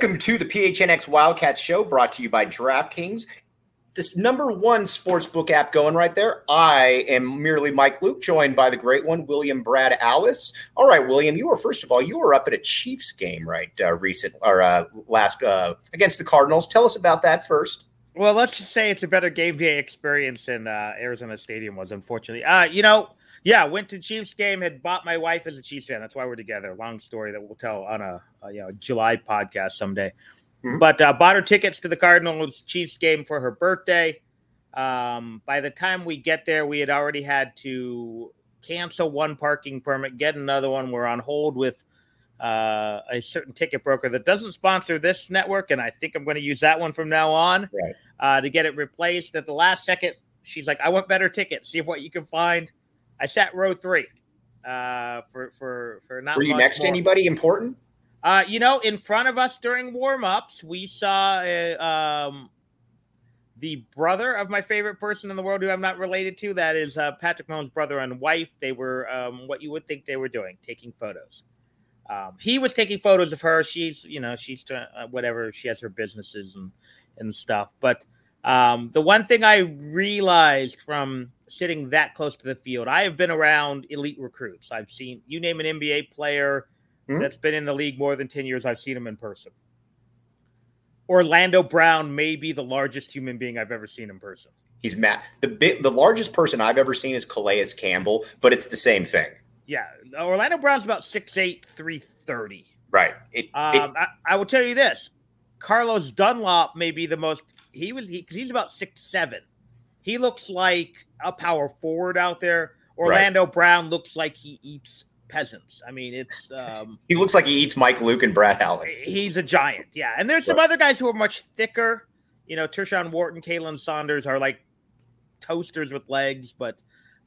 Welcome to the PHNX Wildcats show brought to you by DraftKings. This number one sportsbook app going right there. I am merely Mike Luke, joined by the great one, William Brad Allis. All right, William, you were first of all, you were up at a Chiefs game, right? Uh, recent or uh, last uh, against the Cardinals. Tell us about that first. Well, let's just say it's a better game day experience than uh, Arizona Stadium was, unfortunately. Uh, you know, yeah, went to Chiefs game. Had bought my wife as a Chiefs fan. That's why we're together. Long story that we'll tell on a, a you know July podcast someday. Mm-hmm. But uh, bought her tickets to the Cardinals Chiefs game for her birthday. Um, by the time we get there, we had already had to cancel one parking permit, get another one. We're on hold with uh, a certain ticket broker that doesn't sponsor this network, and I think I'm going to use that one from now on right. uh, to get it replaced. At the last second, she's like, "I want better tickets. See what you can find." I sat row three uh, for for for not. Were you next more. to anybody important? Uh, you know, in front of us during warm ups, we saw uh, um, the brother of my favorite person in the world who I'm not related to. That is uh, Patrick Mahomes' brother and wife. They were um, what you would think they were doing, taking photos. Um, he was taking photos of her. She's, you know, she's uh, whatever. She has her businesses and and stuff. But um, the one thing I realized from sitting that close to the field, I have been around elite recruits. I've seen you name an NBA player mm-hmm. that's been in the league more than 10 years, I've seen him in person. Orlando Brown may be the largest human being I've ever seen in person. He's mad. The big, the largest person I've ever seen is Calais Campbell, but it's the same thing. Yeah, Orlando Brown's about 6'8", 330. Right. It, um, it, I, I, will tell you this: Carlos Dunlap may be the most. He was because he, he's about six seven. He looks like a power forward out there. Orlando right. Brown looks like he eats peasants. I mean, it's um, he looks like he eats Mike Luke and Brad Allis. He's a giant, yeah. And there's some right. other guys who are much thicker. You know, Tershawn Wharton, Khalen Saunders are like toasters with legs, but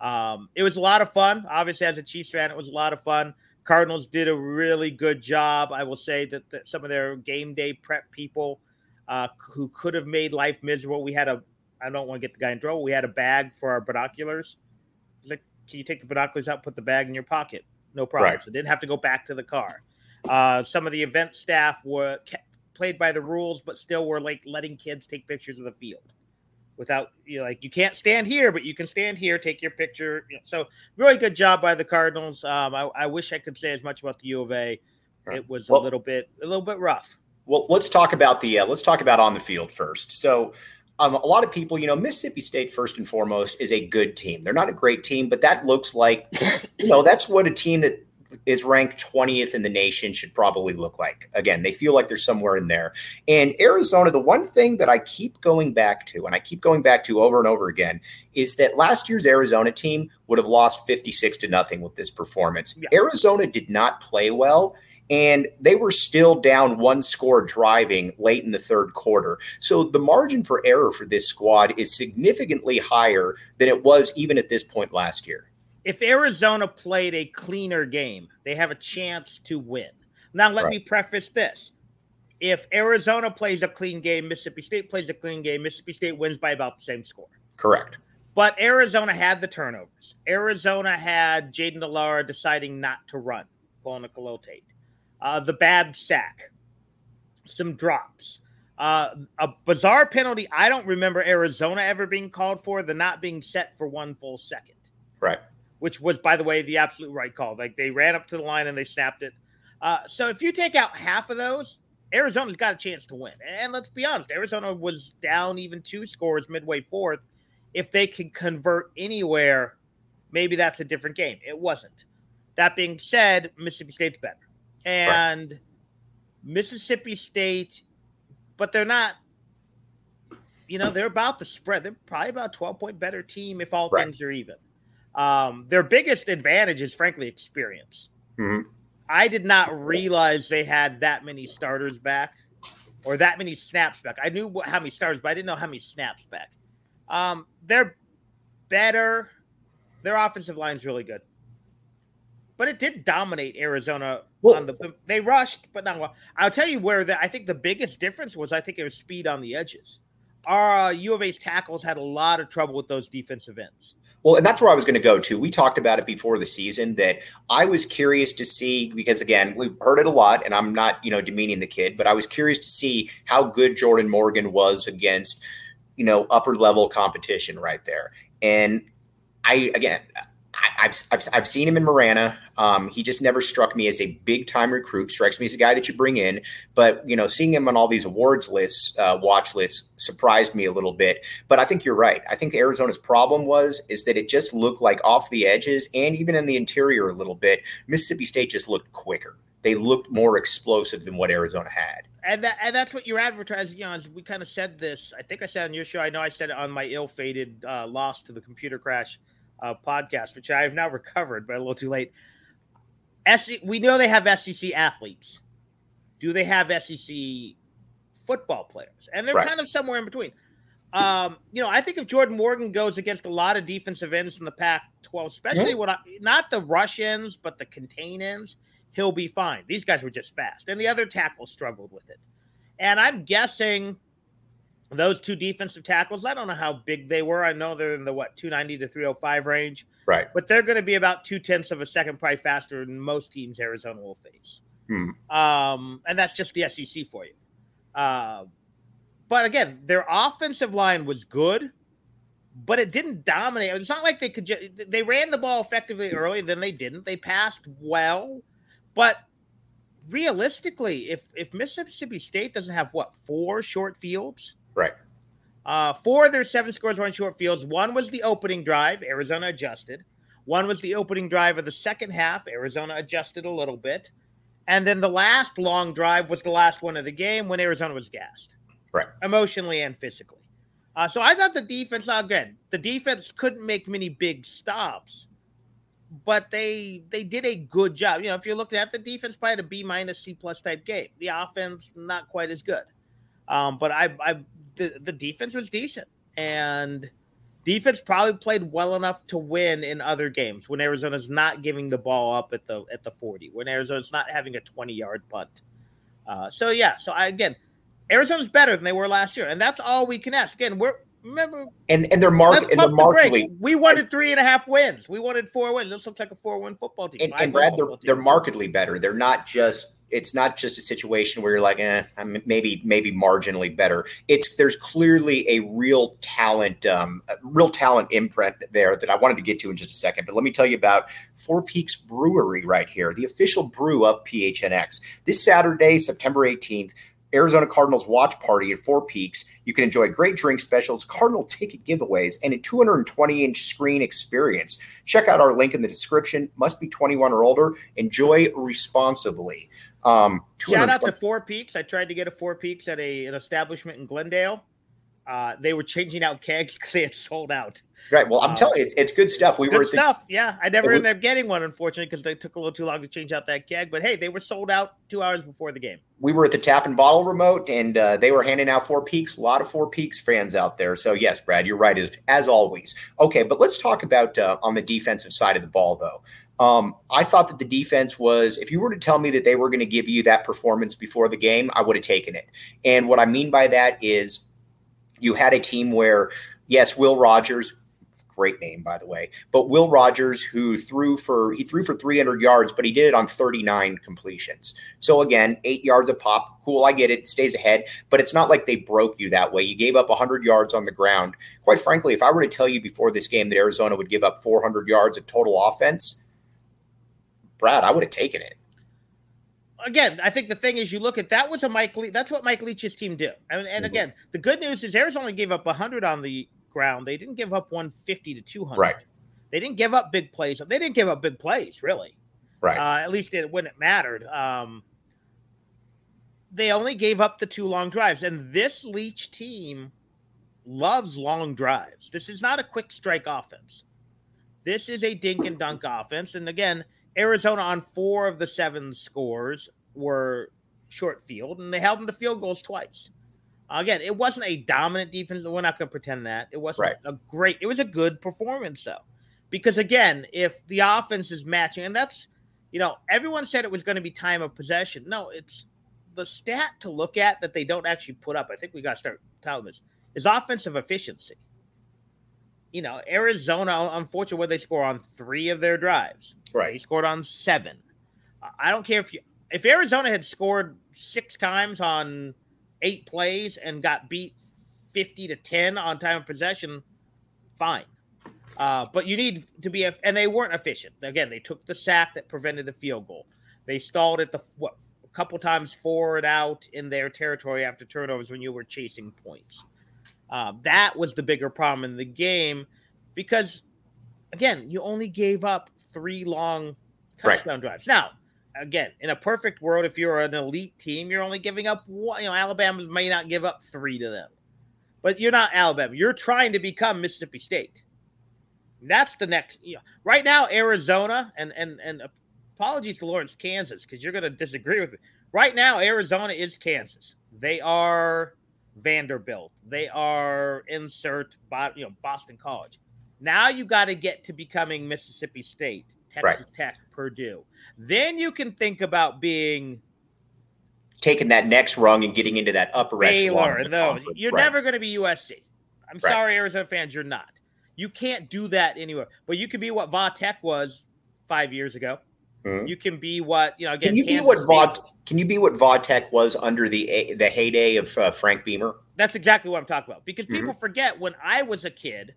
um, it was a lot of fun. Obviously, as a Chiefs fan, it was a lot of fun. Cardinals did a really good job. I will say that, that some of their game day prep people uh, who could have made life miserable. We had a, I don't want to get the guy in trouble. We had a bag for our binoculars. like, can you take the binoculars out, put the bag in your pocket? No problem. Right. So didn't have to go back to the car. Uh, some of the event staff were kept, played by the rules, but still were like letting kids take pictures of the field without you know, like you can't stand here, but you can stand here, take your picture. So really good job by the Cardinals. Um, I, I, wish I could say as much about the U of A. It was well, a little bit a little bit rough. Well, let's talk about the uh, let's talk about on the field first. So. Um, a lot of people, you know, Mississippi State first and foremost is a good team. They're not a great team, but that looks like, you know, that's what a team that is ranked 20th in the nation should probably look like. Again, they feel like they're somewhere in there. And Arizona, the one thing that I keep going back to, and I keep going back to over and over again, is that last year's Arizona team would have lost 56 to nothing with this performance. Yeah. Arizona did not play well. And they were still down one score driving late in the third quarter. So the margin for error for this squad is significantly higher than it was even at this point last year. If Arizona played a cleaner game, they have a chance to win. Now, let right. me preface this. If Arizona plays a clean game, Mississippi State plays a clean game, Mississippi State wins by about the same score. Correct. But Arizona had the turnovers. Arizona had Jayden de Laura deciding not to run, pulling a Khalil Tate. Uh, the bad sack, some drops, uh, a bizarre penalty. I don't remember Arizona ever being called for, the not being set for one full second. Right. Which was, by the way, the absolute right call. Like they ran up to the line and they snapped it. Uh, so if you take out half of those, Arizona's got a chance to win. And let's be honest, Arizona was down even two scores midway fourth if they can convert anywhere, maybe that's a different game. It wasn't. That being said, Mississippi State's better. And right. Mississippi State, but they're not, you know, they're about the spread. They're probably about 12 point better team if all right. things are even. Um, their biggest advantage is, frankly, experience. Mm-hmm. I did not realize they had that many starters back or that many snaps back. I knew how many starters, but I didn't know how many snaps back. Um, they're better. Their offensive line is really good, but it did dominate Arizona well, on the. They rushed, but not well. I'll tell you where the I think the biggest difference was. I think it was speed on the edges. Our uh, U of A's tackles had a lot of trouble with those defensive ends. Well, and that's where I was going to go to. We talked about it before the season that I was curious to see because again, we've heard it a lot and I'm not, you know, demeaning the kid, but I was curious to see how good Jordan Morgan was against you know, upper level competition right there. And I, again, I, have I've, I've seen him in Marana. Um, he just never struck me as a big time recruit. Strikes me as a guy that you bring in, but you know, seeing him on all these awards lists, uh, watch lists, surprised me a little bit. But I think you're right. I think Arizona's problem was is that it just looked like off the edges and even in the interior a little bit. Mississippi State just looked quicker. They looked more explosive than what Arizona had and that and that's what you're advertising. You know, we kind of said this. I think I said on your show. I know I said it on my ill-fated uh, loss to the computer crash uh, podcast, which I have now recovered, but a little too late. SC, we know they have SEC athletes. Do they have SEC football players? And they're right. kind of somewhere in between. Um, you know, I think if Jordan Morgan goes against a lot of defensive ends from the Pac-12, especially mm-hmm. when I, not the rush ends, but the contain ends, he'll be fine. These guys were just fast, and the other tackles struggled with it. And I'm guessing those two defensive tackles, I don't know how big they were. I know they're in the what 290 to 305 range. Right. But they're going to be about two tenths of a second, probably faster than most teams Arizona will face. Hmm. Um, and that's just the SEC for you. Uh, but again, their offensive line was good, but it didn't dominate. It's not like they could. Ju- they ran the ball effectively early, then they didn't. They passed well. But realistically, if if Mississippi State doesn't have what four short fields, right? Uh, four of their seven scores were on short fields. One was the opening drive. Arizona adjusted. One was the opening drive of the second half. Arizona adjusted a little bit. And then the last long drive was the last one of the game when Arizona was gassed, right? Emotionally and physically. Uh, so I thought the defense, again, the defense couldn't make many big stops, but they they did a good job. You know, if you're looking at the defense, probably a B minus C plus type game. The offense not quite as good, um, but I, I the, the defense was decent, and defense probably played well enough to win in other games when Arizona's not giving the ball up at the at the 40, when Arizona's not having a 20 yard punt. Uh, so yeah, so I, again, Arizona's better than they were last year, and that's all we can ask. Again, we're remember and and they're mark and they're markedly the we wanted three and a half wins. We wanted four wins. This looks like a four win football team. And, and Brad, they're they're markedly better. They're not just it's not just a situation where you're like, eh, I'm maybe maybe marginally better. It's there's clearly a real talent, um, real talent imprint there that I wanted to get to in just a second. But let me tell you about Four Peaks Brewery right here, the official brew of PHNX. This Saturday, September 18th, Arizona Cardinals watch party at Four Peaks. You can enjoy great drink specials, Cardinal ticket giveaways, and a 220 inch screen experience. Check out our link in the description. Must be 21 or older. Enjoy responsibly. Um, Shout out to Four Peaks. I tried to get a Four Peaks at a, an establishment in Glendale. Uh, they were changing out kegs because they had sold out. Right. Well, I'm um, telling you, it's, it's good stuff. We good were stuff. The, yeah, I never ended up getting one, unfortunately, because they took a little too long to change out that keg. But hey, they were sold out two hours before the game. We were at the tap and bottle remote, and uh, they were handing out Four Peaks. A lot of Four Peaks fans out there. So yes, Brad, you're right as, as always. Okay, but let's talk about uh, on the defensive side of the ball, though. Um, I thought that the defense was, if you were to tell me that they were going to give you that performance before the game, I would have taken it. And what I mean by that is you had a team where, yes, Will Rogers, great name by the way, but Will Rogers who threw for he threw for 300 yards, but he did it on 39 completions. So again, eight yards a pop. Cool, I get it. Stays ahead, but it's not like they broke you that way. You gave up 100 yards on the ground. Quite frankly, if I were to tell you before this game that Arizona would give up 400 yards of total offense, Brad, I would have taken it. Again, I think the thing is, you look at that was a Mike. Le- that's what Mike Leach's team did. And, and mm-hmm. again, the good news is Arizona only gave up 100 on the ground. They didn't give up 150 to 200. Right. They didn't give up big plays. They didn't give up big plays, really. Right. Uh, at least it, when it mattered. Um, they only gave up the two long drives, and this Leach team loves long drives. This is not a quick strike offense. This is a dink and dunk offense, and again, Arizona on four of the seven scores were short field, and they held them to field goals twice. Again, it wasn't a dominant defense. We're not going to pretend that it wasn't right. a great. It was a good performance, though, because again, if the offense is matching, and that's you know, everyone said it was going to be time of possession. No, it's the stat to look at that they don't actually put up. I think we got to start telling this is offensive efficiency you know, Arizona, unfortunately, where they score on three of their drives. Right. They scored on seven. I don't care if you if Arizona had scored six times on eight plays and got beat 50 to 10 on time of possession, fine. Uh, but you need to be, and they weren't efficient. Again, they took the sack that prevented the field goal. They stalled at the what a couple times forward out in their territory after turnovers when you were chasing points. Uh, that was the bigger problem in the game because, again, you only gave up three long touchdown right. drives. Now, again, in a perfect world, if you're an elite team, you're only giving up one. You know, Alabama may not give up three to them, but you're not Alabama. You're trying to become Mississippi State. That's the next. You know, right now, Arizona and and and apologies to Lawrence, Kansas, because you're going to disagree with me. Right now, Arizona is Kansas. They are Vanderbilt. They are insert, you know, Boston College. Now you got to get to becoming Mississippi State, Texas right. Tech, Purdue. Then you can think about being taking that next rung and getting into that upper Baylor and those. You're right. never going to be USC. I'm right. sorry, Arizona fans, you're not. You can't do that anywhere. But you could be what Va Tech was five years ago. Mm-hmm. You can be what you know. Again, can you Kansas be what Vod? Can you be what Vodtech was under the the heyday of uh, Frank Beamer? That's exactly what I'm talking about. Because mm-hmm. people forget when I was a kid,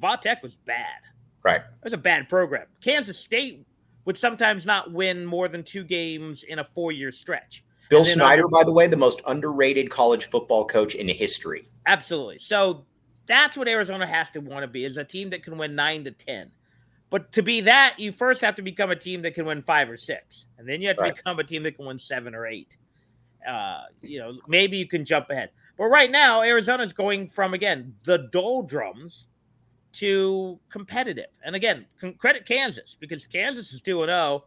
Vodtech was bad. Right, it was a bad program. Kansas State would sometimes not win more than two games in a four year stretch. Bill Snyder, by the way, the most underrated college football coach in history. Absolutely. So that's what Arizona has to want to be: is a team that can win nine to ten. But to be that, you first have to become a team that can win five or six, and then you have to right. become a team that can win seven or eight. Uh, you know, maybe you can jump ahead. But right now, Arizona's going from again the doldrums to competitive. And again, credit Kansas because Kansas is two and zero, oh,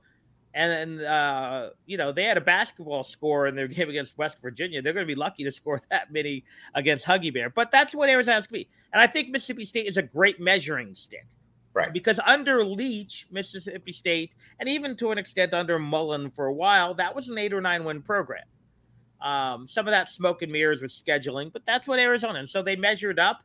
and uh, you know they had a basketball score in their game against West Virginia. They're going to be lucky to score that many against Huggy Bear. But that's what Arizona's going to be. And I think Mississippi State is a great measuring stick Right. Because under Leach, Mississippi State, and even to an extent under Mullen for a while, that was an eight or nine win program. Um, some of that smoke and mirrors with scheduling, but that's what Arizona. And so they measured up,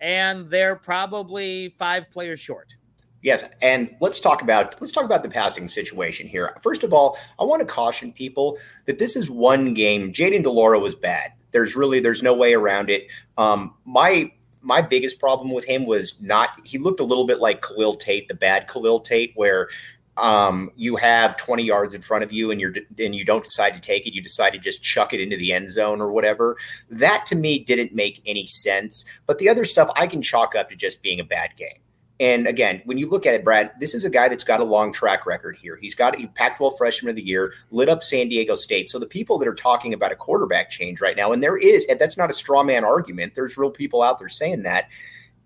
and they're probably five players short. Yes, and let's talk about let's talk about the passing situation here. First of all, I want to caution people that this is one game. Jayden de Laura was bad. There's really there's no way around it. Um, my my biggest problem with him was not he looked a little bit like Khalil Tate, the bad Khalil Tate, where um, you have 20 yards in front of you and you're and you don't decide to take it, you decide to just chuck it into the end zone or whatever. That to me didn't make any sense. But the other stuff I can chalk up to just being a bad game. And again, when you look at it, Brad, this is a guy that's got a long track record here. He's got a Pac 12 freshman of the year, lit up San Diego State. So the people that are talking about a quarterback change right now, and there is, and that's not a straw man argument, there's real people out there saying that.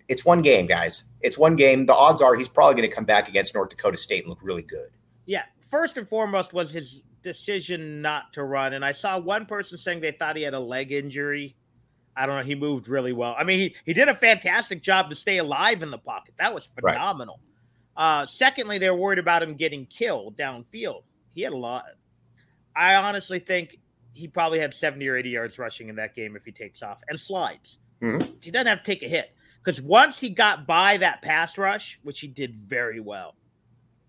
It's one game, guys. It's one game. The odds are he's probably going to come back against North Dakota State and look really good. Yeah. First and foremost was his decision not to run. And I saw one person saying they thought he had a leg injury. I don't know. He moved really well. I mean, he, he did a fantastic job to stay alive in the pocket. That was phenomenal. Right. Uh, secondly, they're worried about him getting killed downfield. He had a lot. I honestly think he probably had 70 or 80 yards rushing in that game if he takes off and slides. Mm-hmm. He doesn't have to take a hit because once he got by that pass rush, which he did very well,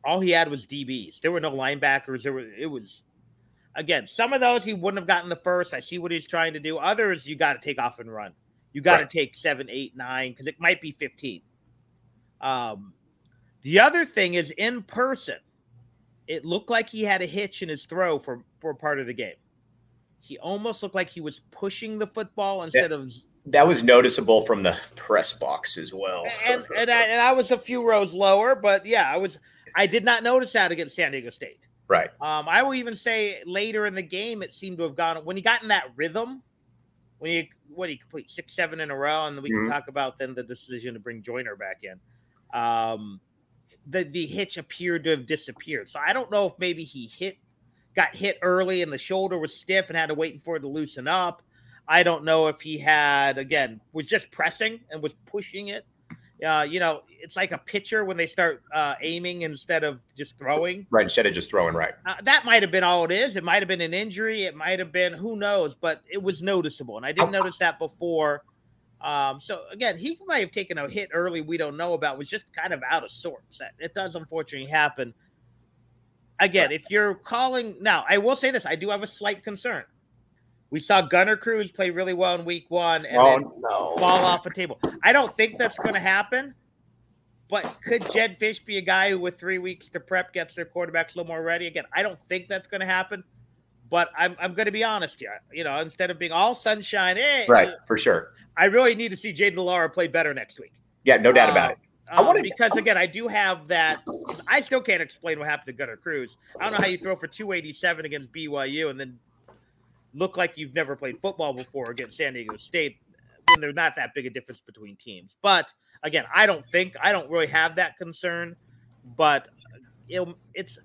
all he had was DBs. There were no linebackers. There were it was again, some of those he wouldn't have gotten the first. I see what he's trying to do. Others, you got to take off and run. You got to right. take seven, eight, nine, because it might be 15. Um, the other thing is in person, it looked like he had a hitch in his throw for, for part of the game. He almost looked like he was pushing the football instead of. That was noticeable from the press box as well. And, and, I, and I was a few rows lower, but yeah, I was. I did not notice that against San Diego State. Right. Um, I will even say later in the game, it seemed to have gone when he got in that rhythm. When he what he complete six, seven in a row, and we mm-hmm. can talk about then the decision to bring Joyner back in. Um, the the hitch appeared to have disappeared. So I don't know if maybe he hit, got hit early, and the shoulder was stiff and had to wait for it to loosen up. I don't know if he had again was just pressing and was pushing it uh, you know, it's like a pitcher when they start uh, aiming instead of just throwing. Right, instead of just throwing, right. Uh, that might have been all it is. It might have been an injury. It might have been who knows, but it was noticeable, and I didn't oh. notice that before. Um, so again, he might have taken a hit early. We don't know about. Was just kind of out of sorts. That it does unfortunately happen. Again, if you're calling now, I will say this: I do have a slight concern. We saw Gunner Cruz play really well in week one and oh, no. fall off the table. I don't think that's going to happen. But could Jedd Fisch be a guy who, with three weeks to prep, gets their quarterbacks a little more ready? Again, I don't think that's going to happen. But I'm, I'm going to be honest here. You know, instead of being all sunshine, hey, right, for sure. I really need to see Jayden de Laura play better next week. Yeah, no doubt about it. Uh, I wanted because again, I do have that. I still can't explain what happened to Gunner Cruz. I don't know how you throw for 287 against BYU and then look like you've never played football before against San Diego State when there's not that big a difference between teams. But again, I don't think I don't really have that concern. But it, it's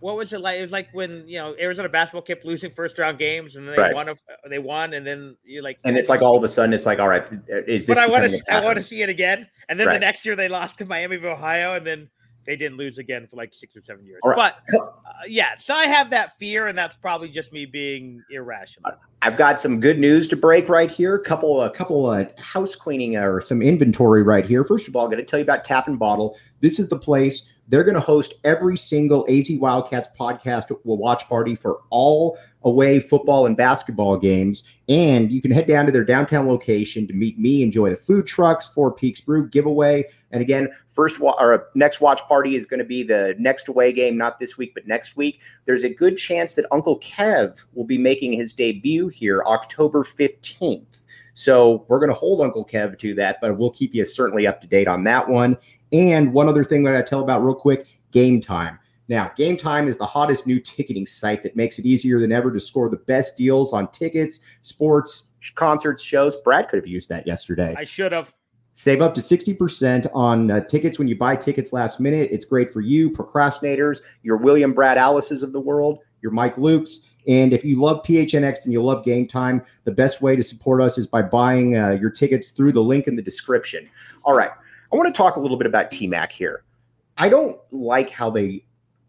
what was it like? It was like when you know Arizona basketball kept losing first round games, and then they right. won. A, they won, and then you're like, and it's like all of a sudden, it's like, all right, is this? But I want to, I want to see it again, and then right. the next year they lost to Miami of Ohio, and then they didn't lose again for like six or seven years. Right. But uh, yeah, so I have that fear, and that's probably just me being irrational. I've got some good news to break right here. Couple, a couple of house cleaning or some inventory right here. First of all, I'm going to tell you about Tap and Bottle. This is the place they're going to host every single AZ Wildcats podcast watch party for all away football and basketball games. And you can head down to their downtown location to meet me, enjoy the food trucks, Four Peaks Brew giveaway. And again, first wa- or uh, next watch party is going to be the next away game, not this week, but next week. There's a good chance that Uncle Kev will be making his debut here October 15th. So we're going to hold Uncle Kev to that, but we'll keep you certainly up to date on that one. And one other thing that I tell about real quick game time. Now, Game Time is the hottest new ticketing site that makes it easier than ever to score the best deals on tickets, sports, concerts, shows. Brad could have used that yesterday. I should have. Save up to 60% on uh, tickets when you buy tickets last minute. It's great for you, procrastinators, your William Brad Allis's of the world, your Mike Lukes. And if you love PHNX and you love Game Time, the best way to support us is by buying uh, your tickets through the link in the description. All right. I want to talk a little bit about TMAC here. I don't like how they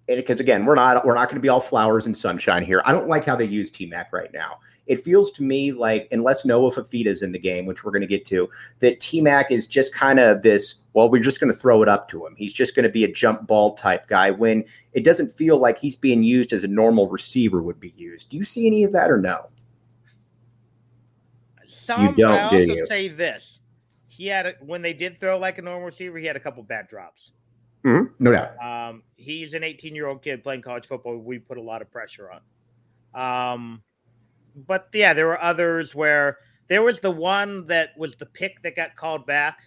because again, we're not we're not going to be all flowers and sunshine here. I don't like how they use TMAC right now. It feels to me like unless Noah Fifita's in the game, which we're going to get to, that TMAC is just kind of this. Well, we're just going to throw it up to him. He's just going to be a jump ball type guy. When it doesn't feel like he's being used as a normal receiver would be used. Do you see any of that or no? Some, you don't. I also do you? say this: he had a, when they did throw like a normal receiver, he had a couple bad drops. Mm-hmm. No doubt. Um, he's an 18 year old kid playing college football. We put a lot of pressure on. Um, but yeah, there were others where there was the one that was the pick that got called back.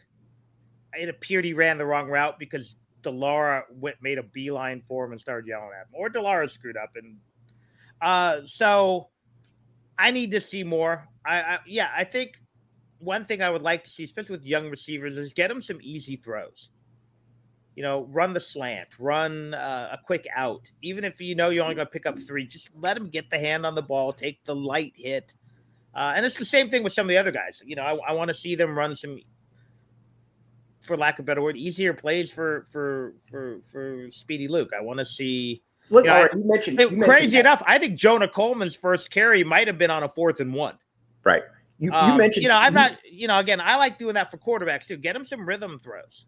it appeared he ran the wrong route because de Laura went made a beeline for him and started yelling at him, or de Laura screwed up, and uh, so I need to see more. I, I yeah, I think one thing I would like to see, especially with young receivers, is get them some easy throws. You know, run the slant, run uh, a quick out. Even if you know you're only going to pick up three, just let them get the hand on the ball, take the light hit. Uh, and it's the same thing with some of the other guys. You know, I, I want to see them run some, for lack of a better word, easier plays for for for for Speedy Luke. I want to see. Look, you, know, right, you mentioned, you mentioned crazy enough. I think Jonah Coleman's first carry might have been on a fourth and one. Right. You, Um, you mentioned, you know, I'm not, you know, again, I like doing that for quarterbacks too. Get them some rhythm throws.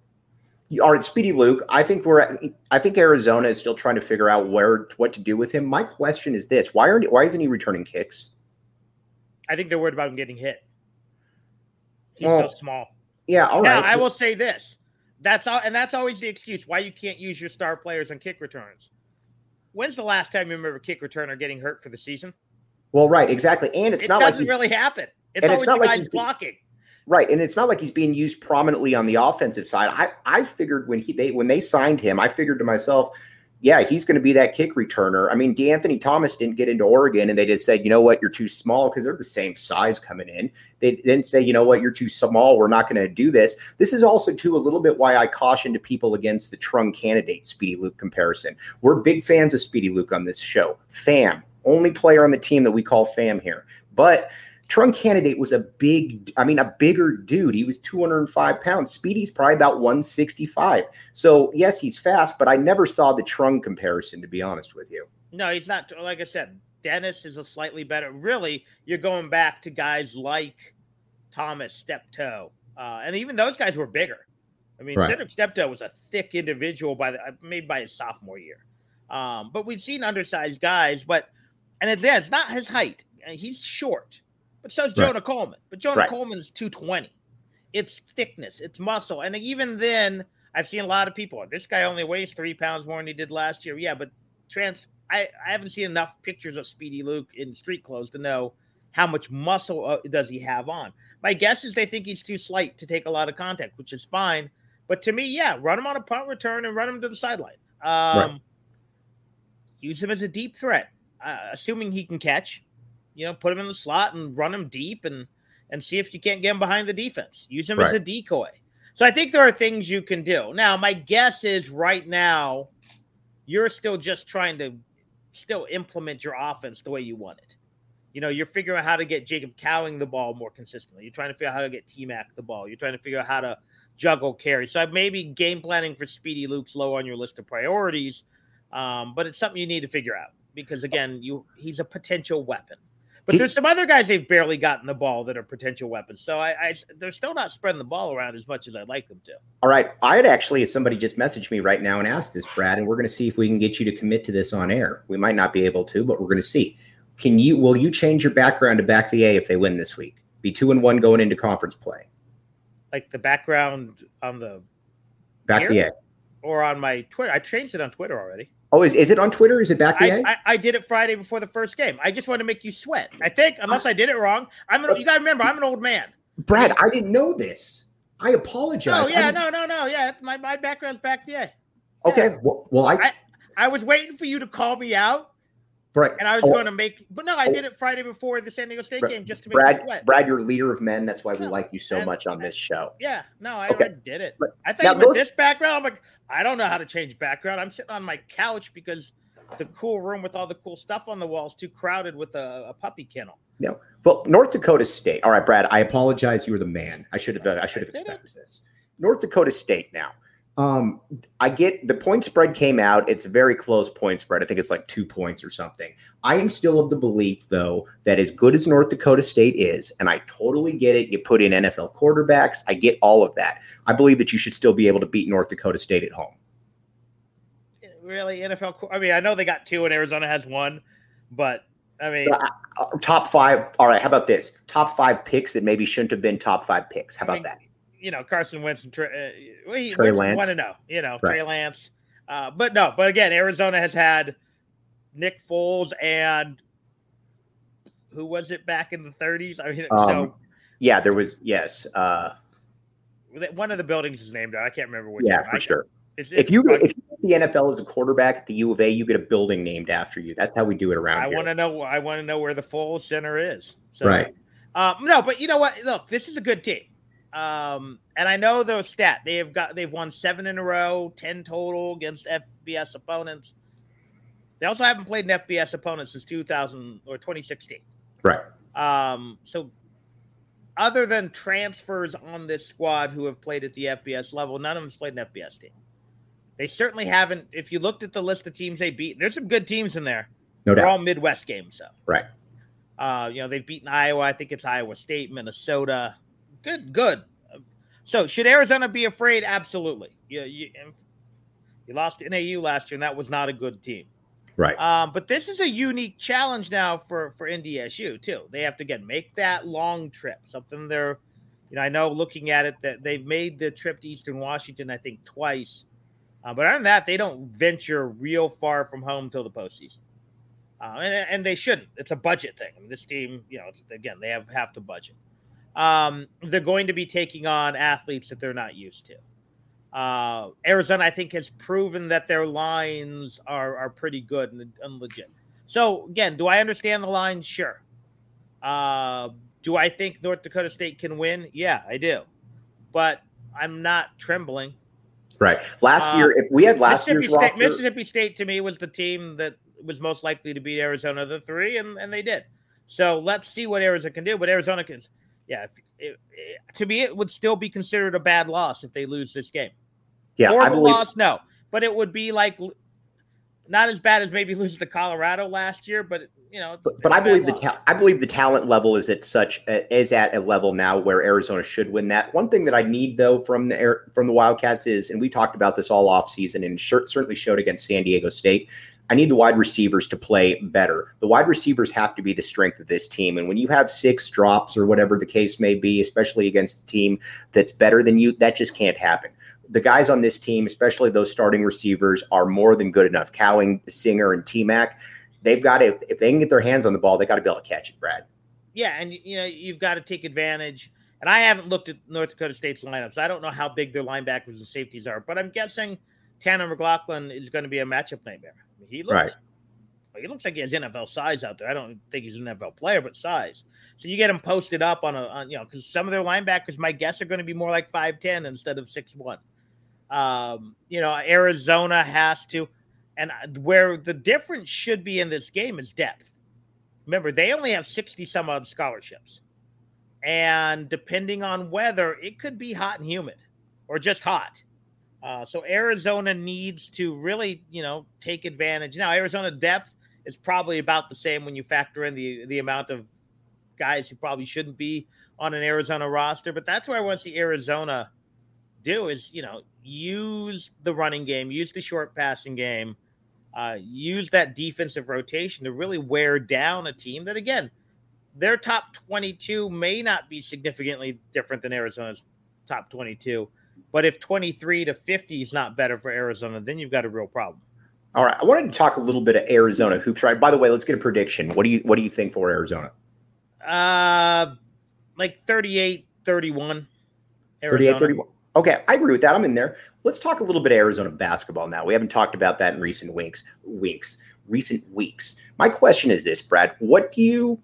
You are Speedy Luke. I think we're. At, I think Arizona is still trying to figure out where what to do with him. My question is this: Why aren't? Why isn't he returning kicks? I think they're worried about him getting hit. He's Well, so small. Yeah, all now, right. I will say this. That's all, and that's always the excuse why you can't use your star players on kick returns. When's the last time you remember a kick returner getting hurt for the season? Well, right, exactly, and it's it not like it doesn't he's- really happen. It's and always it's not the like guys he's- blocking. right, and it's not like he's being used prominently on the offensive side. I I figured when he they when they signed him, I figured to myself, yeah, he's going to be that kick returner. I mean, De'Anthony Thomas didn't get into Oregon, and they just said, you know what, you're too small because they're the same size coming in. They didn't say, you know what, you're too small. We're not going to do this. This is also too a little bit why I cautioned people against the Trung Canidate Speedy Luke comparison. We're big fans of Speedy Luke on this show. Fam, only player on the team that we call fam here, but. Trung Canidate was a big, I mean, a bigger dude. He was 205 pounds. Speedy's probably about 165. So, yes, he's fast, but I never saw the Trung comparison, to be honest with you. No, he's not. Like I said, Dennis is a slightly better. Really, you're going back to guys like Thomas Steptoe, uh, and even those guys were bigger. I mean, Right. Cedric Steptoe was a thick individual by the maybe by his sophomore year. Um, but we've seen undersized guys, but and it's, yeah, it's not his height. Uh, He's short, but so's Right. Jonah Coleman. But Jonah Right. Coleman's 220. It's thickness, it's muscle. And even then, I've seen a lot of people. This guy only weighs three pounds more than he did last year. Yeah, but trans I, I haven't seen enough pictures of Speedy Luke in street clothes to know how much muscle uh, does he have on. My guess is they think he's too slight to take a lot of contact, which is fine. But to me, yeah, run him on a punt return and run him to the sideline. Um, Use him as a deep threat, uh, assuming he can catch. You know, put him in the slot and run him deep, and and see if you can't get him behind the defense. Use him as a decoy. So I think there are things you can do. Now, my guess is right now you're still just trying to still implement your offense the way you want it. You know, you're figuring out how to get Jacob Cowing the ball more consistently. You're trying to figure out how to get T Mac the ball. You're trying to figure out how to juggle carry. So maybe game planning for Speedy Luke's low on your list of priorities, um, but it's something you need to figure out because again, you he's a potential weapon. But He- there's some other guys they've barely gotten the ball that are potential weapons. So I, I they're still not spreading the ball around as much as I'd like them to. All right. I had actually, somebody just messaged me right now and asked this, Brad, and we're going to see if we can get you to commit to this on air. We might not be able to, but we're going to see. Can you, will you change your background to back the A if they win this week? Be two and one going into conference play. Like the background on the Back the A. or on my Twitter. I changed it on Twitter already. Oh, is, is it on Twitter? Is it back the I, did it Friday before the first game. I just want to make you sweat. I think, unless I did it wrong. I'm an, you gotta remember, I'm an old man. Brad, I didn't know this. I apologize. Oh yeah, I- no, no, no, yeah. My my background's back there. Okay. Well, well I, I- I was waiting for you to call me out, Brad, and I was oh, going to make. But no, I did it Friday before the San Diego State Brad- game just to make Brad, sweat. Brad, you're leader of men. That's why we like you so And- much on this show. Yeah, no, I Okay. already did it. But I think now those- this background. I'm like, I don't know how to change background. I'm sitting on my couch because the cool room with all the cool stuff on the walls too crowded with a, a puppy kennel. No. Well, North Dakota State. All right, Brad. I apologize. You were the man. I should have. I should have I did it. expected this. North Dakota State. Now, um, I get the point spread came out. It's a very close point spread. I think it's like two points or something. I am still of the belief, though, that as good as North Dakota State is, and I totally get it. You put in NFL quarterbacks. I get all of that. I believe that you should still be able to beat North Dakota State at home. Really, NFL. I mean, I know they got two and Arizona has one, but I mean, Uh, top five. All right. How about this? Top five picks that maybe shouldn't have been top five picks. How I about mean, that? You know, Carson Wentz and Trey, uh, Trey Wentz Lance. want to know, you know, Right. Trey Lance. Uh, but no, but again, Arizona has had Nick Foles and who was it back in the 30s? I mean, so Um, Yeah, there was yes. Uh, one of the buildings is named. I can't remember which. Yeah, one. for I, sure. It's, If you if you the NFL as a quarterback at the U of A, you get a building named after you. That's how we do it around I here. want to know. I want to know where the full center is. So, Right. Um, no, but you know what? Look, this is a good team. Um, and I know the stat they have got. They've won seven in a row, ten total against FBS opponents. They also haven't played an FBS opponent since 2000 or 2016. Right. Um, so other than transfers on this squad who have played at the FBS level, none of them's played an FBS team. They certainly haven't. If you looked at the list of teams they beat, there's some good teams in there. No They're doubt. all Midwest games, though. Right. Uh, you know, they've beaten Iowa. I think it's Iowa State, Minnesota. Good, good. So, should Arizona be afraid? Absolutely. You, you, you lost NAU last year, and that was not a good team. Right. Um, but this is a unique challenge now for for NDSU too. They have to again make that long trip. Something they're, you know, I know looking at it that they've made the trip to Eastern Washington, I think twice. Uh, but other than that, they don't venture real far from home till the postseason. Uh, and, and they shouldn't. It's a budget thing. I mean, this team, you know, it's, again, they have half the budget. Um, they're going to be taking on athletes that they're not used to. Uh, Arizona, I think, has proven that their lines are are pretty good and, and legit. So again, do I understand the lines? Sure. Uh, do I think North Dakota State can win? Yeah, I do. But I'm not trembling. Right. Last Uh, year, if we had last year's State, roster, Mississippi State to me was the team that was most likely to beat Arizona the three, and, and they did. So let's see what Arizona can do. But Arizona can, yeah. If, it, it- to me, it would still be considered a bad loss if they lose this game. yeah, I Horrible believe. loss, no. But it would be like not as bad as maybe losing to Colorado last year, but you know. But, but I a believe the ta- I believe the talent level is at such uh, is at a level now where Arizona should win that. One thing that I need though from the Air, from the Wildcats is, and we talked about this all off season, and cer- certainly showed against San Diego State. I need the wide receivers to play better. The wide receivers have to be the strength of this team, and when you have six drops or whatever the case may be, especially against a team that's better than you, that just can't happen. The guys on this team, especially those starting receivers, are more than good enough. Cowing, Singer, and T Mac they've got to if they can get their hands on the ball, they got to be able to catch it, Brad. Yeah, and you know you've got to take advantage. And I haven't looked at North Dakota State's lineups. I don't know how big their linebackers and safeties are, but I'm guessing Tanner McLachlan is going to be a matchup nightmare. He looks, Right. well, he looks like he has NFL size out there. I don't think he's an NFL player, but size. So you get him posted up on a, on, you know, because some of their linebackers, my guess, are going to be more like five ten instead of six one. Um, you know, Arizona has to, and where the difference should be in this game is depth. Remember, they only have 60 some odd scholarships. And depending on weather, it could be hot and humid or just hot. Uh, so Arizona needs to really, you know, take advantage. Now, Arizona depth is probably about the same when you factor in the the amount of guys who probably shouldn't be on an Arizona roster. But that's where I want to see Arizona do is, you know, use the running game, use the short passing game, uh, use that defensive rotation to really wear down a team that, again, their top 22 may not be significantly different than Arizona's top 22. But if 23 to 50 is not better for Arizona, then you've got a real problem. All right, I wanted to talk a little bit of Arizona hoops. Right. By the way, let's get a prediction. What do you What do you think for Arizona? Uh, like 38 31. 38 31. Okay, I agree with that. I'm in there. Let's talk a little bit of Arizona basketball now. We haven't talked about that in recent weeks. Weeks, recent weeks. My question is this, Brad. What do you?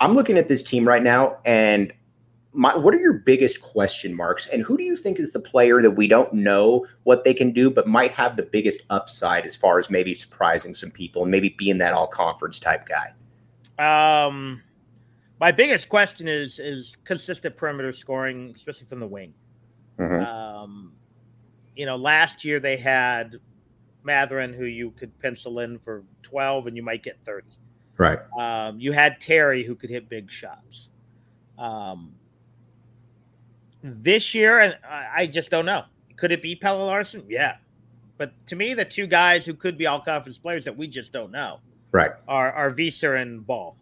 I'm looking at this team right now, and my, what are your biggest question marks? And who do you think is the player that we don't know what they can do, but might have the biggest upside as far as maybe surprising some people and maybe being that all conference type guy? Um, my biggest question is is consistent perimeter scoring, especially from the wing. Mhm. Um, you know, last year they had Mathurin, who you could pencil in for 12 and you might get 30. Right. Um, you had Terry, who could hit big shots. Um, this year, and I, just don't know. Could it be Pelle Larsson? Yeah. But to me, the two guys who could be all conference players that we just don't know Right. are, are Veesaar and Bal.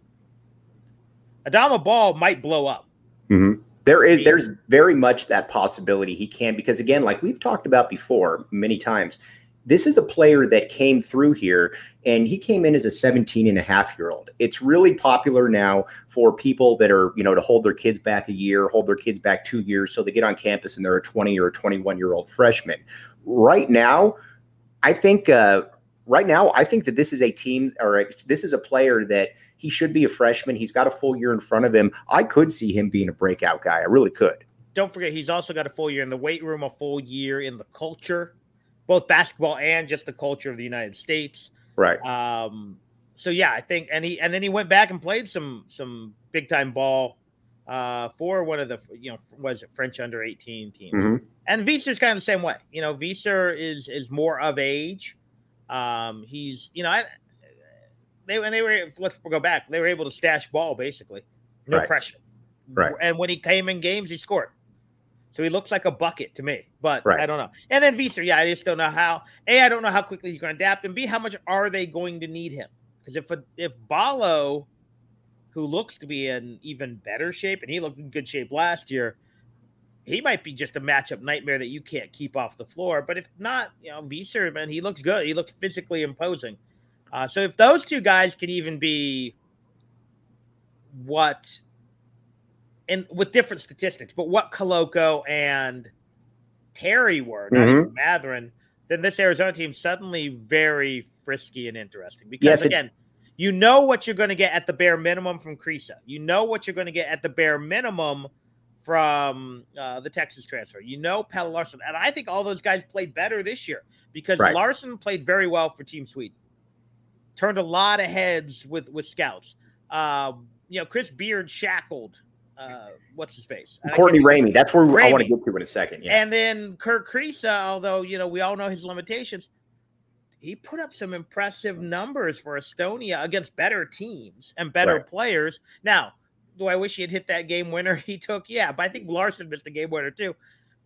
Adama Bal might blow up. Mm-hmm. There is there's very much that possibility he can because again, like we've talked about before many times, this is a player that came through here and he came in as a 17 and a half year old. It's really popular now for people that are, you know, to hold their kids back a year, hold their kids back two years so they get on campus and they're a 20 or a 21 year old freshman. Right now, I think, uh, right now, I think that this is a team or a, this is a player that he should be a freshman. He's got a full year in front of him. I could see him being a breakout guy. I really could. Don't forget, he's also got a full year in the weight room, a full year in the culture both basketball and just the culture of the United States. Right. Um, so yeah, I think, and he and then he went back and played some some big time ball uh, for one of the you know was it French under eighteen teams. Mm-hmm. And kind of the same way. You know, Weiser is is more of age. Um, he's you know I, they when they were let's go back they were able to stash ball basically, no right. pressure. Right. And when he came in games, he scored. So he looks like a bucket to me, but right. I don't know. And then Veesaar, yeah, I just don't know how. A, I don't know how quickly he's going to adapt, and B, how much are they going to need him? Because if if Ballo, who looks to be in even better shape, and he looked in good shape last year, he might be just a matchup nightmare that you can't keep off the floor. But if not, you know, Veesaar, man, he looks good. He looks physically imposing. Uh, so if those two guys can even be what and with different statistics, but what Koloko and Terry were, not mm-hmm. Mathurin, then this Arizona team suddenly very frisky and interesting. Because yes, again, it- you know what you're going to get at the bare minimum from Kriisa. You know what you're going to get at the bare minimum from uh, the Texas transfer. You know Pelle Larsson. And I think all those guys played better this year because right. Larsson played very well for Team Sweden. Turned a lot of heads with with scouts. Um, you know, Chris Beard shackled uh, what's his face? Courtney Ramey. That's where Ramey. I want to get to in a second. Yeah. And then Kerr Kriisa, although you know we all know his limitations, he put up some impressive numbers for Estonia against better teams and better right. players. Now, do I wish he had hit that game winner he took? Yeah, but I think Larsson missed the game winner too.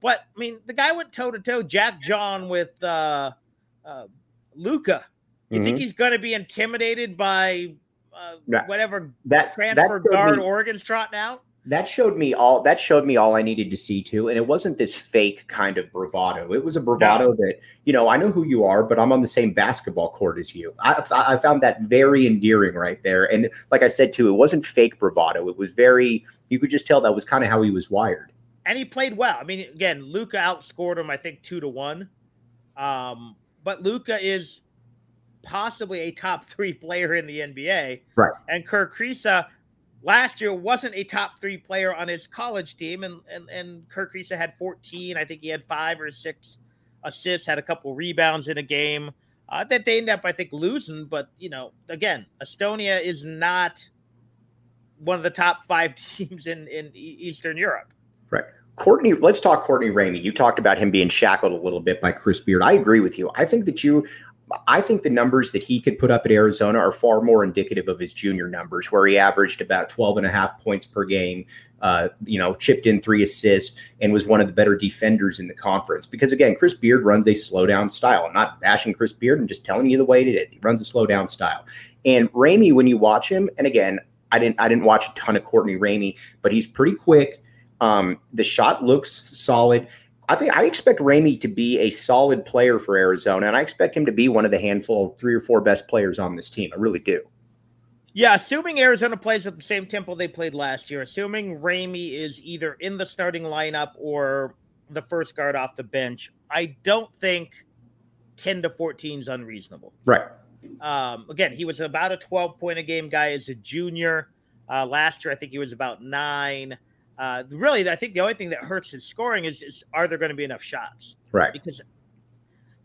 But I mean, the guy went toe to toe, Jack John with uh, uh, Luka. You mm-hmm. think he's going to be intimidated by uh, whatever that transfer that guard me, Oregon's trotting out? That showed me all that showed me all I needed to see too. And it wasn't this fake kind of bravado. It was a bravado that, you know, I know who you are, but I'm on the same basketball court as you. I, I found that very endearing right there. And like I said too, it wasn't fake bravado. It was very, you could just tell that was kind of how he was wired. And he played well. I mean, again, Luka outscored him, I think, two to one. Um, but Luka is possibly a top three player in the NBA. Right. And Kerr Kriisa last year wasn't a top three player on his college team, and and and Kerr Kriisa had 14. I think he had five or six assists, had a couple rebounds in a game. Uh, that they end up, I think, losing. But you know, again, Estonia is not one of the top five teams in in Eastern Europe. Right. Courtney, let's talk Courtney Ramey. You talked about him being shackled a little bit by Chris Beard. I agree with you. I think that you I think the numbers that he could put up at Arizona are far more indicative of his junior numbers, where he averaged about 12 and a half points per game, uh, you know, chipped in three assists, and was one of the better defenders in the conference. Because again, Chris Beard runs a slow down style. I'm not bashing Chris Beard, I'm just telling you the way it is. He runs a slow down style. And Ramey, when you watch him, and again, I didn't I didn't watch a ton of Courtney Ramey, but he's pretty quick. Um, the shot looks solid. I think I expect Ramey to be a solid player for Arizona, and I expect him to be one of the handful, three or four best players on this team. I really do. Yeah, assuming Arizona plays at the same tempo they played last year, assuming Ramey is either in the starting lineup or the first guard off the bench, I don't think 10 to 14 is unreasonable. Right. Um, again, he was about a 12 point a game guy as a junior. Uh, last year, I think he was about nine. Uh, really, I think the only thing that hurts his scoring is, is are there going to be enough shots? Right. Because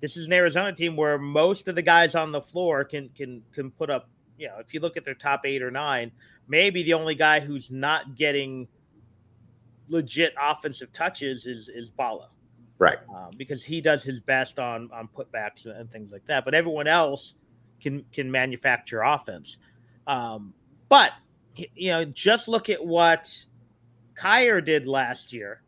this is an Arizona team where most of the guys on the floor can can can put up. You know, if you look at their top eight or nine, maybe the only guy who's not getting legit offensive touches is is Ballo. Right. Um, because he does his best on on putbacks and things like that. But everyone else can can manufacture offense. Um, but you know, just look at what Kier did last year.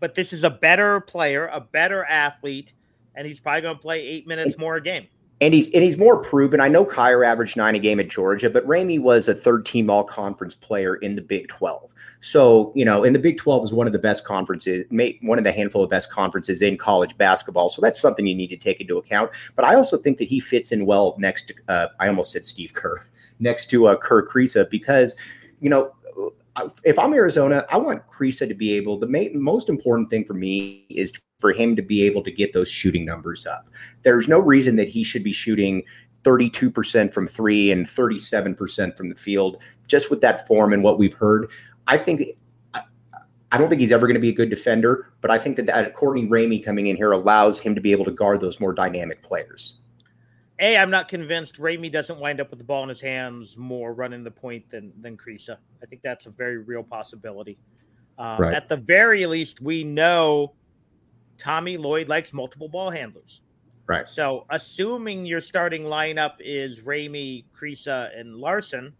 But this is a better player, a better athlete, and he's probably going to play eight minutes more a game. And he's and he's more proven. I know Kier averaged nine a game at Georgia, but Ramey was a third team all conference player in the Big 12. So, you know, and the Big 12 is one of the best conferences, one of the handful of best conferences in college basketball. So that's something you need to take into account. But I also think that he fits in well next to, uh, I almost said Steve Kerr, next to uh, Kerr Kriisa, because, you know, if I'm Arizona, I want Kriisa to be able. The main, most important thing for me is for him to be able to get those shooting numbers up. There's no reason that he should be shooting 32% from three and 37% from the field. Just with that form and what we've heard, I think. I don't think he's ever going to be a good defender, but I think that, that Courtney Ramey coming in here allows him to be able to guard those more dynamic players. A, I'm not convinced Ramey doesn't wind up with the ball in his hands more running the point than than Kriisa. I think that's a very real possibility. Um, right. At the very least, we know Tommy Lloyd likes multiple ball handlers. Right. So, assuming your starting lineup is Ramey, Kriisa, and Larsson,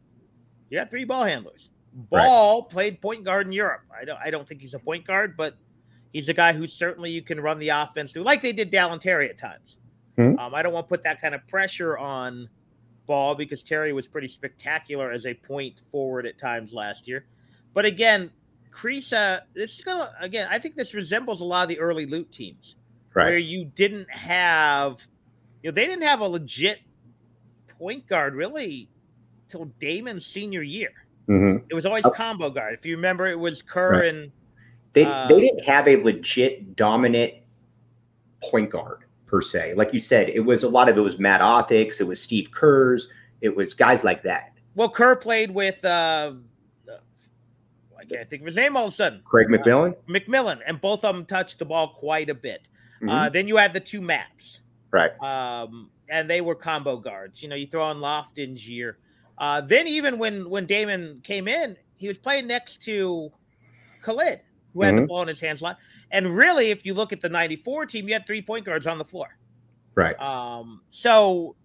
you got three ball handlers. Bal right. played point guard in Europe. I don't. I don't think he's a point guard, but he's a guy who certainly you can run the offense through, like they did Dalen Terry at times. Mm-hmm. Um, I don't want to put that kind of pressure on Bal because Terry was pretty spectacular as a point forward at times last year. But again, Kriisa, this is gonna again. I think this resembles a lot of the early Lute teams, right. where you didn't have, you know, they didn't have a legit point guard really till Damon's senior year. Mm-hmm. It was always oh. combo guard. If you remember, it was Kerr right. and they uh, they didn't have a legit dominant point guard per se. Like you said, it was a lot of it was Matt Othicks, it was Steve Kerr's, it was guys like that. Well, Kerr played with uh, I can't think of his name all of a sudden. Craig McMillan. Uh, McMillan, and both of them touched the ball quite a bit. Mm-hmm. Uh, then you had the two maps, right? Um, and they were combo guards. You know, you throw on Loftingier. Uh, then even when when Damon came in, he was playing next to Khalid, who had mm-hmm. the ball in his hands a lot. And really, if you look at the 94 team, you had three point guards on the floor. Right. Um, so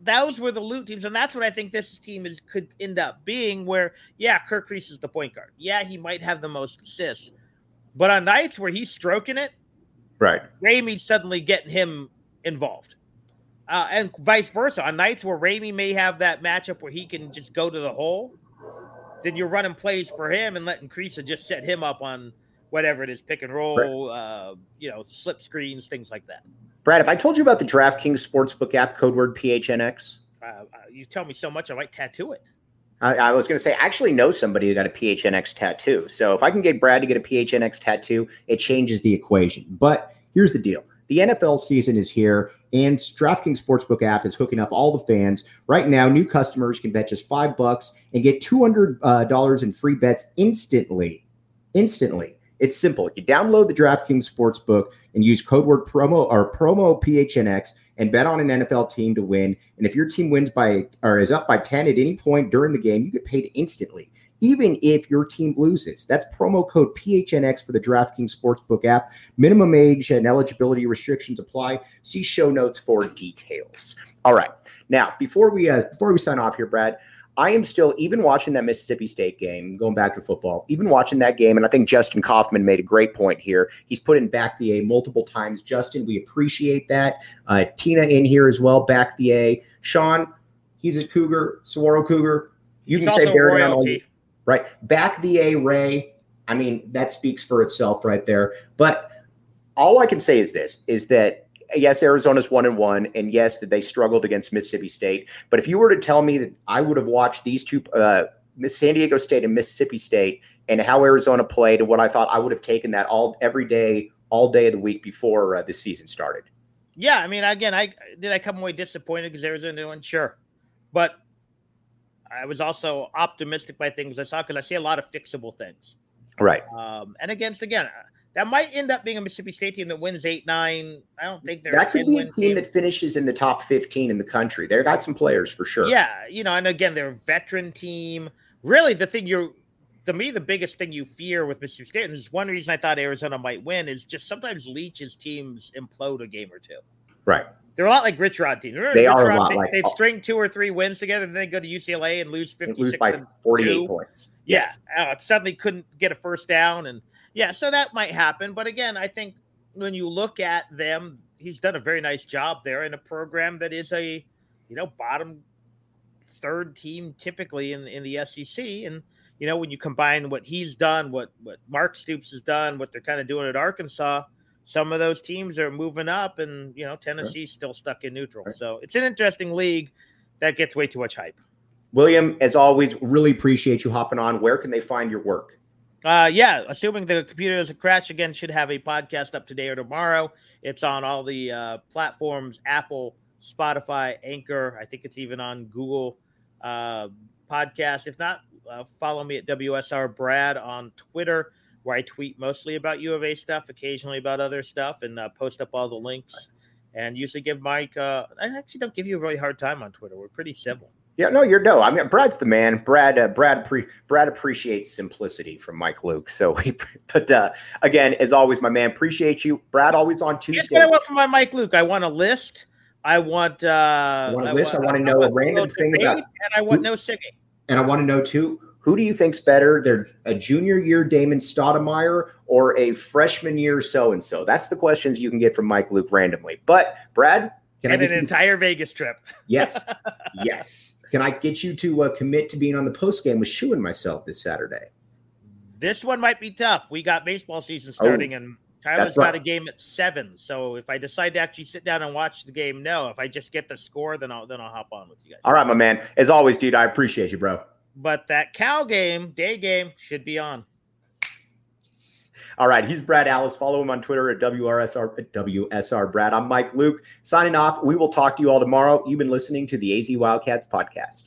those were the Lute teams, and that's what I think this team is could end up being. Where, yeah, Kerr Kriisa is the point guard. Yeah, he might have the most assists, but on nights where he's stroking it, right, Ramey suddenly getting him involved, uh, and vice versa. On nights where Ramey may have that matchup where he can just go to the hole, then you're running plays for him and letting Kriisa just set him up on whatever it is, pick and roll, uh, you know, slip screens, things like that. Brad, if I told you about the DraftKings Sportsbook app, code word PHNX, uh, uh, you tell me so much, I might tattoo it. I, I was going to say, I actually know somebody who got a PHNX tattoo. So if I can get Brad to get a PHNX tattoo, it changes the equation. But here's the deal. The NFL season is here, and DraftKings Sportsbook app is hooking up all the fans. Right now, new customers can bet just five bucks and get two hundred uh, dollars in free bets instantly. Instantly. It's simple. You download the DraftKings Sportsbook and use code word promo or promo PHNX and bet on an NFL team to win. And if your team wins by or is up by 10 at any point during the game, you get paid instantly, even if your team loses. That's promo code PHNX for the DraftKings Sportsbook app. Minimum age and eligibility restrictions apply. See show notes for details. All right. Now, before we uh, before we sign off here, Brad, I am still even watching that Mississippi State game, going back to football, even watching that game. And I think Justin Kaufman made a great point here. He's put in back the A multiple times. Justin, we appreciate that. Uh, Tina in here as well, back the A. Sean, he's a Cougar, Saguaro Cougar. You he's can say bear down on right. Back the A, Ray. I mean, that speaks for itself right there. But all I can say is this is that yes, Arizona's one and one, and yes, that they struggled against Mississippi State. But if you were to tell me that I would have watched these two, uh, San Diego State and Mississippi State, and how Arizona played, and what I thought, I would have taken that all every day, all day of the week before uh, the season started. Yeah, I mean, again, I did I come away disappointed because Arizona didn't sure, but I was also optimistic by things I saw because I see a lot of fixable things. Right. Um, and against again, that might end up being a Mississippi State team that wins eight, nine. I don't think they're that could be a team, team, that finishes in the top fifteen in the country. They've got some players for sure. Yeah, you know, and again, they're a veteran team. Really, the thing you're to me, the biggest thing you fear with Mississippi State, and is one reason I thought Arizona might win, is just sometimes Leach's teams implode a game or two. Right. They're a lot like Rich Rod teams. Remember they Rich are Rod, a lot they, like they string two or three wins together, and then they go to UCLA and lose fifty lose by forty-eight points. Yeah, yes. uh, suddenly couldn't get a first down, and yeah, so that might happen. But again, I think when you look at them, he's done a very nice job there in a program that is a you know bottom third team typically in in the SEC. And you know when you combine what he's done, what what Mark Stoops has done, what they're kind of doing at Arkansas, some of those teams are moving up, and you know Tennessee's sure. still stuck in neutral. Right. So it's an interesting league that gets way too much hype. William, as always, really appreciate you hopping on. Where can they find your work? Uh, yeah, assuming the computer doesn't crash again, should have a podcast up today or tomorrow. It's on all the uh, platforms: Apple, Spotify, Anchor. I think it's even on Google uh, Podcast. If not, uh, follow me at WSR Brad on Twitter, where I tweet mostly about U of A stuff, occasionally about other stuff, and uh, post up all the links. And usually give Mike. Uh, I actually don't give you a really hard time on Twitter. We're pretty civil. Yeah, no, you're no. I mean, Brad's the man. Brad, uh, Brad, pre, Brad appreciates simplicity from Mike Luke. So, he, but uh, again, as always, my man, appreciate you. Brad, always on Tuesday. Here's what I want from my Mike Luke. I want a list. I want. Uh, I want a list. I want, I want to know a random thing about. And I want who, no singing. And I want to know too. Who do you think's better? They're a junior year Damon Stoudamire or a freshman year so and so? That's the questions you can get from Mike Luke randomly. But Brad, can and I an entire Vegas trip? yes, yes. Can I get you to uh, commit to being on the post game with Shu and myself this Saturday? This one might be tough. We got baseball season oh, starting, oh, and Tyler's right. got a game at seven. So if I decide to actually sit down and watch the game, no. If I just get the score, then I'll then I'll hop on with you guys. All right, my man. As always, dude, I appreciate you, bro. But that cow game, day game, should be on. All right, he's Brad Allis. Follow him on Twitter at WRSR at WSR Brad. I'm Mike Luke. Signing off. We will talk to you all tomorrow. You've been listening to the AZ Wildcats podcast.